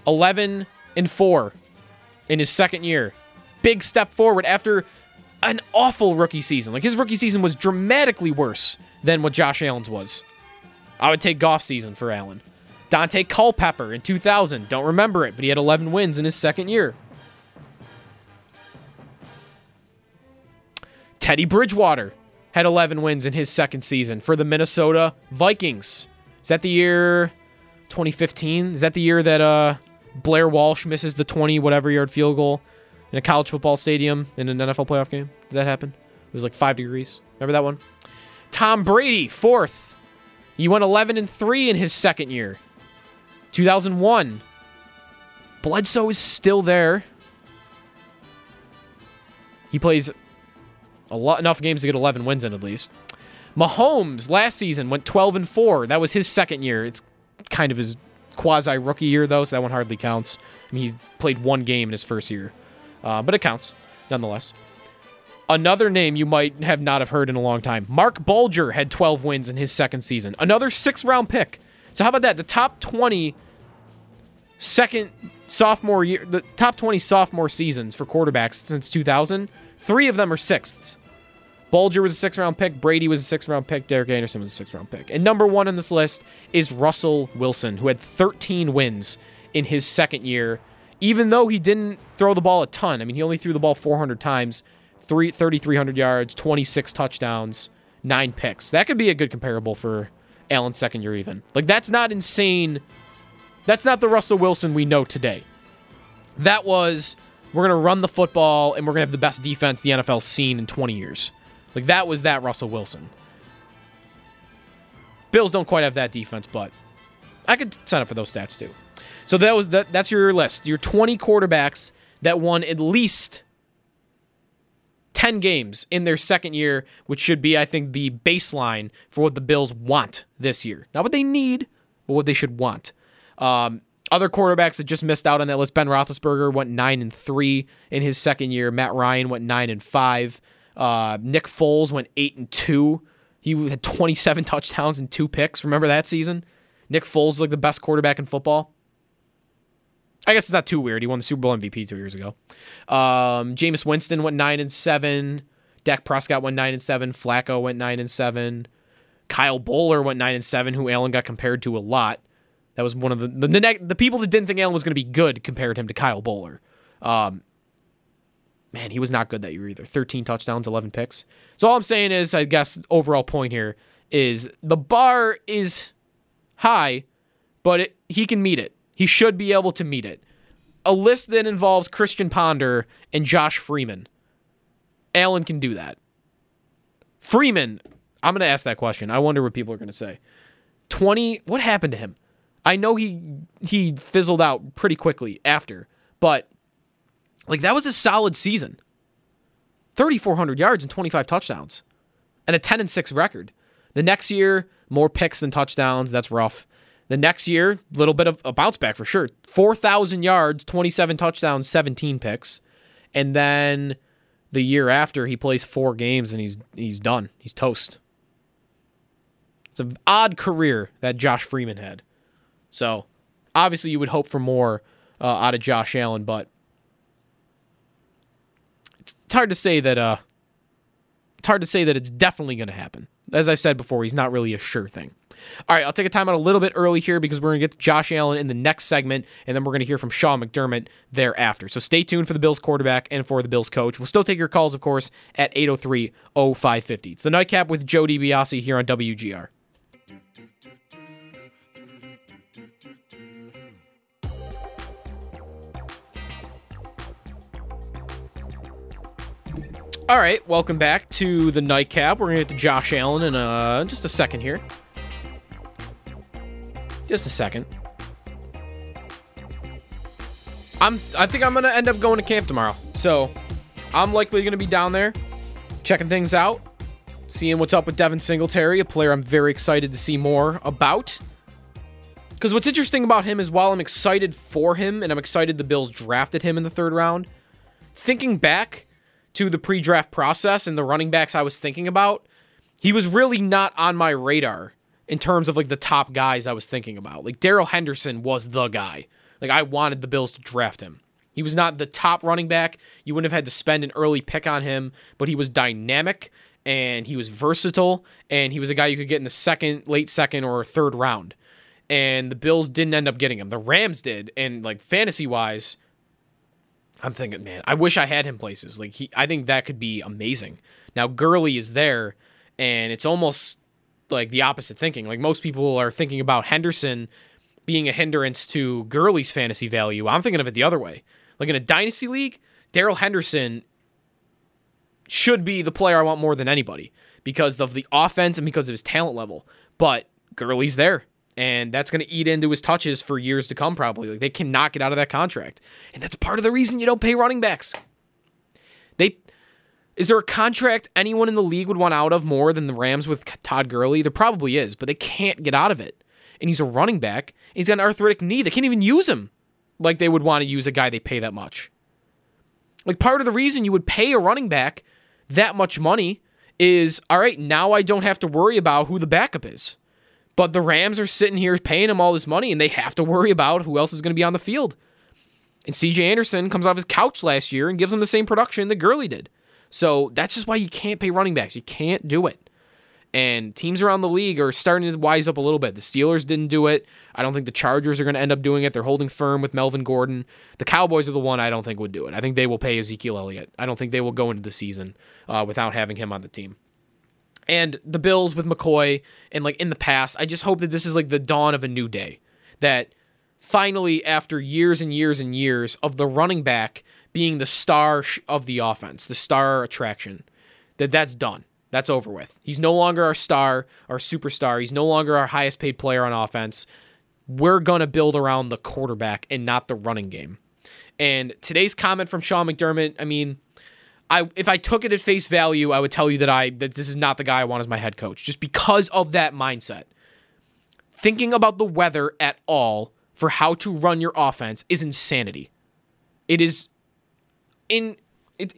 [SPEAKER 1] 11 and 4 in his second year. Big step forward after an awful rookie season. Like his rookie season was dramatically worse than what Josh Allen's was. I would take Goff season for Allen. Daunte Culpepper in 2000. Don't remember it, but he had 11 wins in his second year. Teddy Bridgewater had 11 wins in his second season for the Minnesota Vikings. Is that the year 2015? Is that the year that uh, Blair Walsh misses the 20 whatever yard field goal in a college football stadium in an NFL playoff game? Did that happen? It was like five degrees. Remember that one? Tom Brady, fourth. He went 11 and 3 in his second year. 2001. Bledsoe is still there. He plays a lot enough games to get 11 wins in at least. Mahomes last season went 12 and 4. That was his second year. It's kind of his quasi rookie year though, so that one hardly counts. I mean, he played one game in his first year, uh, but it counts nonetheless. Another name you might have not have heard in a long time. Marc Bulger had 12 wins in his second season. Another six round pick. So how about that? The top 20 second sophomore year, the top 20 sophomore seasons for quarterbacks since 2000, three of them are sixths. Bulger was a six round pick. Brady was a six round pick. Derek Anderson was a six round pick. And number one on this list is Russell Wilson, who had 13 wins in his second year, even though he didn't throw the ball a ton. I mean, he only threw the ball 400 times, three, 3,300 yards, 26 touchdowns, nine picks. That could be a good comparable for Allen's second year, even. Like, that's not insane. That's not the Russell Wilson we know today. That was, we're going to run the football and we're going to have the best defense the NFL's seen in 20 years. Like that was that Russell Wilson. Bills don't quite have that defense, but I could sign up for those stats too. So that was that that's your list. Your 20 quarterbacks that won at least 10 games in their second year, which should be I think the baseline for what the Bills want this year. Not what they need, but what they should want. Um, other quarterbacks that just missed out on that list: Ben Roethlisberger went nine and three in his second year. Matt Ryan went nine and five. Uh, Nick Foles went eight and two. He had 27 touchdowns and two picks. Remember that season? Nick Foles is like the best quarterback in football. I guess it's not too weird. He won the Super Bowl MVP two years ago. Um, Jameis Winston went nine and seven. Dak Prescott went nine and seven. Flacco went nine and seven. Kyle Boller went nine and seven, who Allen got compared to a lot. That was one of the the, the, the people that didn't think Allen was going to be good compared him to Kyle Boller. Um, man, he was not good that year either. 13 touchdowns, 11 picks. So all I'm saying is, I guess, overall point here is the bar is high, but it, he can meet it. He should be able to meet it. A list that involves Christian Ponder and Josh Freeman. Allen can do that. Freeman, I'm going to ask that question. I wonder what people are going to say. 20, what happened to him? I know he he fizzled out pretty quickly after, but like that was a solid season. 3400 yards and 25 touchdowns and a 10 and 6 record. The next year, more picks than touchdowns, that's rough. The next year, a little bit of a bounce back for sure. 4000 yards, 27 touchdowns, 17 picks. And then the year after he plays 4 games and he's he's done. He's toast. It's an odd career that Josh Freeman had. So, obviously you would hope for more uh, out of Josh Allen, but it's hard to say that uh it's hard to say that it's definitely going to happen. As I've said before, he's not really a sure thing. All right, I'll take a time out a little bit early here because we're going to get to Josh Allen in the next segment, and then we're going to hear from Sean McDermott thereafter. So stay tuned for the Bills quarterback and for the Bills coach. We'll still take your calls, of course, at 803 0550. It's the nightcap with Joe DiBiase here on WGR. All right, welcome back to the nightcap. We're gonna get to Josh Allen in uh, just a second here. Just a second. I'm. I think I'm gonna end up going to camp tomorrow, so I'm likely gonna be down there, checking things out, seeing what's up with Devin Singletary, a player I'm very excited to see more about. Because what's interesting about him is while I'm excited for him and I'm excited the Bills drafted him in the third round, thinking back to the pre draft process and the running backs I was thinking about, he was really not on my radar in terms of like the top guys I was thinking about. Like Darrell Henderson was the guy. Like I wanted the Bills to draft him. He was not the top running back. You wouldn't have had to spend an early pick on him, but he was dynamic and he was versatile and he was a guy you could get in the second, late second or third round. And the Bills didn't end up getting him. The Rams did, and like fantasy wise, I'm thinking, man, I wish I had him places. Like he, I think that could be amazing. Now Gurley is there, and it's almost like the opposite thinking. Like most people are thinking about Henderson being a hindrance to Gurley's fantasy value. I'm thinking of it the other way. Like in a dynasty league, Darrell Henderson should be the player I want more than anybody because of the offense and because of his talent level. But Gurley's there. And that's going to eat into his touches for years to come, probably. Like they cannot get out of that contract. And that's part of the reason you don't pay running backs. Is there a contract anyone in the league would want out of more than the Rams with Todd Gurley? There probably is, but they can't get out of it. And he's a running back. he's got an arthritic knee. They can't even use him like they would want to use a guy they pay that much. Like part of the reason you would pay a running back that much money is all right, now I don't have to worry about who the backup is. But the Rams are sitting here paying him all this money and they have to worry about who else is going to be on the field. And CJ Anderson comes off his couch last year and gives him the same production that Gurley did. So that's just why you can't pay running backs. You can't do it. And teams around the league are starting to wise up a little bit. The Steelers didn't do it. I don't think the Chargers are going to end up doing it. They're holding firm with Melvin Gordon. The Cowboys are the one I don't think would do it. I think they will pay Ezekiel Elliott. I don't think they will go into the season uh, without having him on the team. And the Bills with McCoy and like in the past, I just hope that this is like the dawn of a new day. That finally, after years and years and years of the running back being the star of the offense, the star attraction, that that's done that's over with. He's no longer our star, our superstar. He's no longer our highest paid player on offense. We're going to build around the quarterback and not the running game. And today's comment from Sean McDermott, I mean, I if I took it at face value, I would tell you that I that this is not the guy I want as my head coach just because of that mindset. Thinking about the weather at all for how to run your offense is insanity. It is in it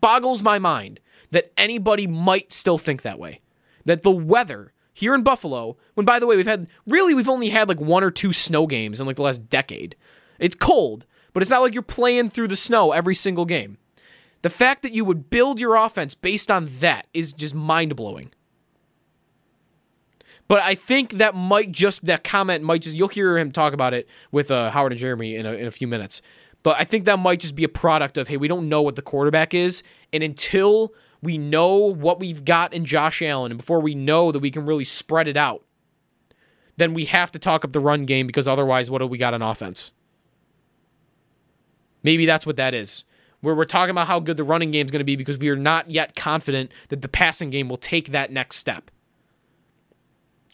[SPEAKER 1] boggles my mind that anybody might still think that way. That the weather here in Buffalo, when by the way, we've had really, we've only had like one or two snow games in like the last decade. It's cold, but it's not like you're playing through the snow every single game. The fact that you would build your offense based on that is just mind blowing. But I think that might just that comment might just you'll hear him talk about it with uh, Howard and Jeremy in a, in a few minutes. But I think that might just be a product of hey, we don't know what the quarterback is, and until we know what we've got in Josh Allen, and before we know that we can really spread it out, then we have to talk up the run game because otherwise, what do we got on offense? Maybe that's what that is. Where we're talking about how good the running game is going to be because we are not yet confident that the passing game will take that next step.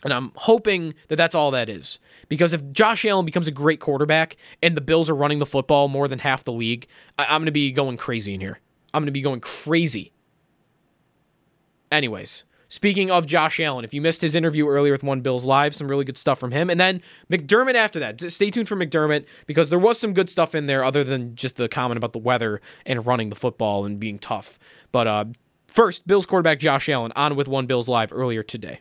[SPEAKER 1] And I'm hoping that that's all that is. Because if Josh Allen becomes a great quarterback and the Bills are running the football more than half the league, I- am going to be going crazy in here. I'm going to be going crazy Anyways, speaking of Josh Allen, if you missed his interview earlier with One Bills Live, some really good stuff from him. And then McDermott after that. Stay tuned for McDermott because there was some good stuff in there other than just the comment about the weather and running the football and being tough. But uh, first, Bills quarterback Josh Allen on with One Bills Live earlier today.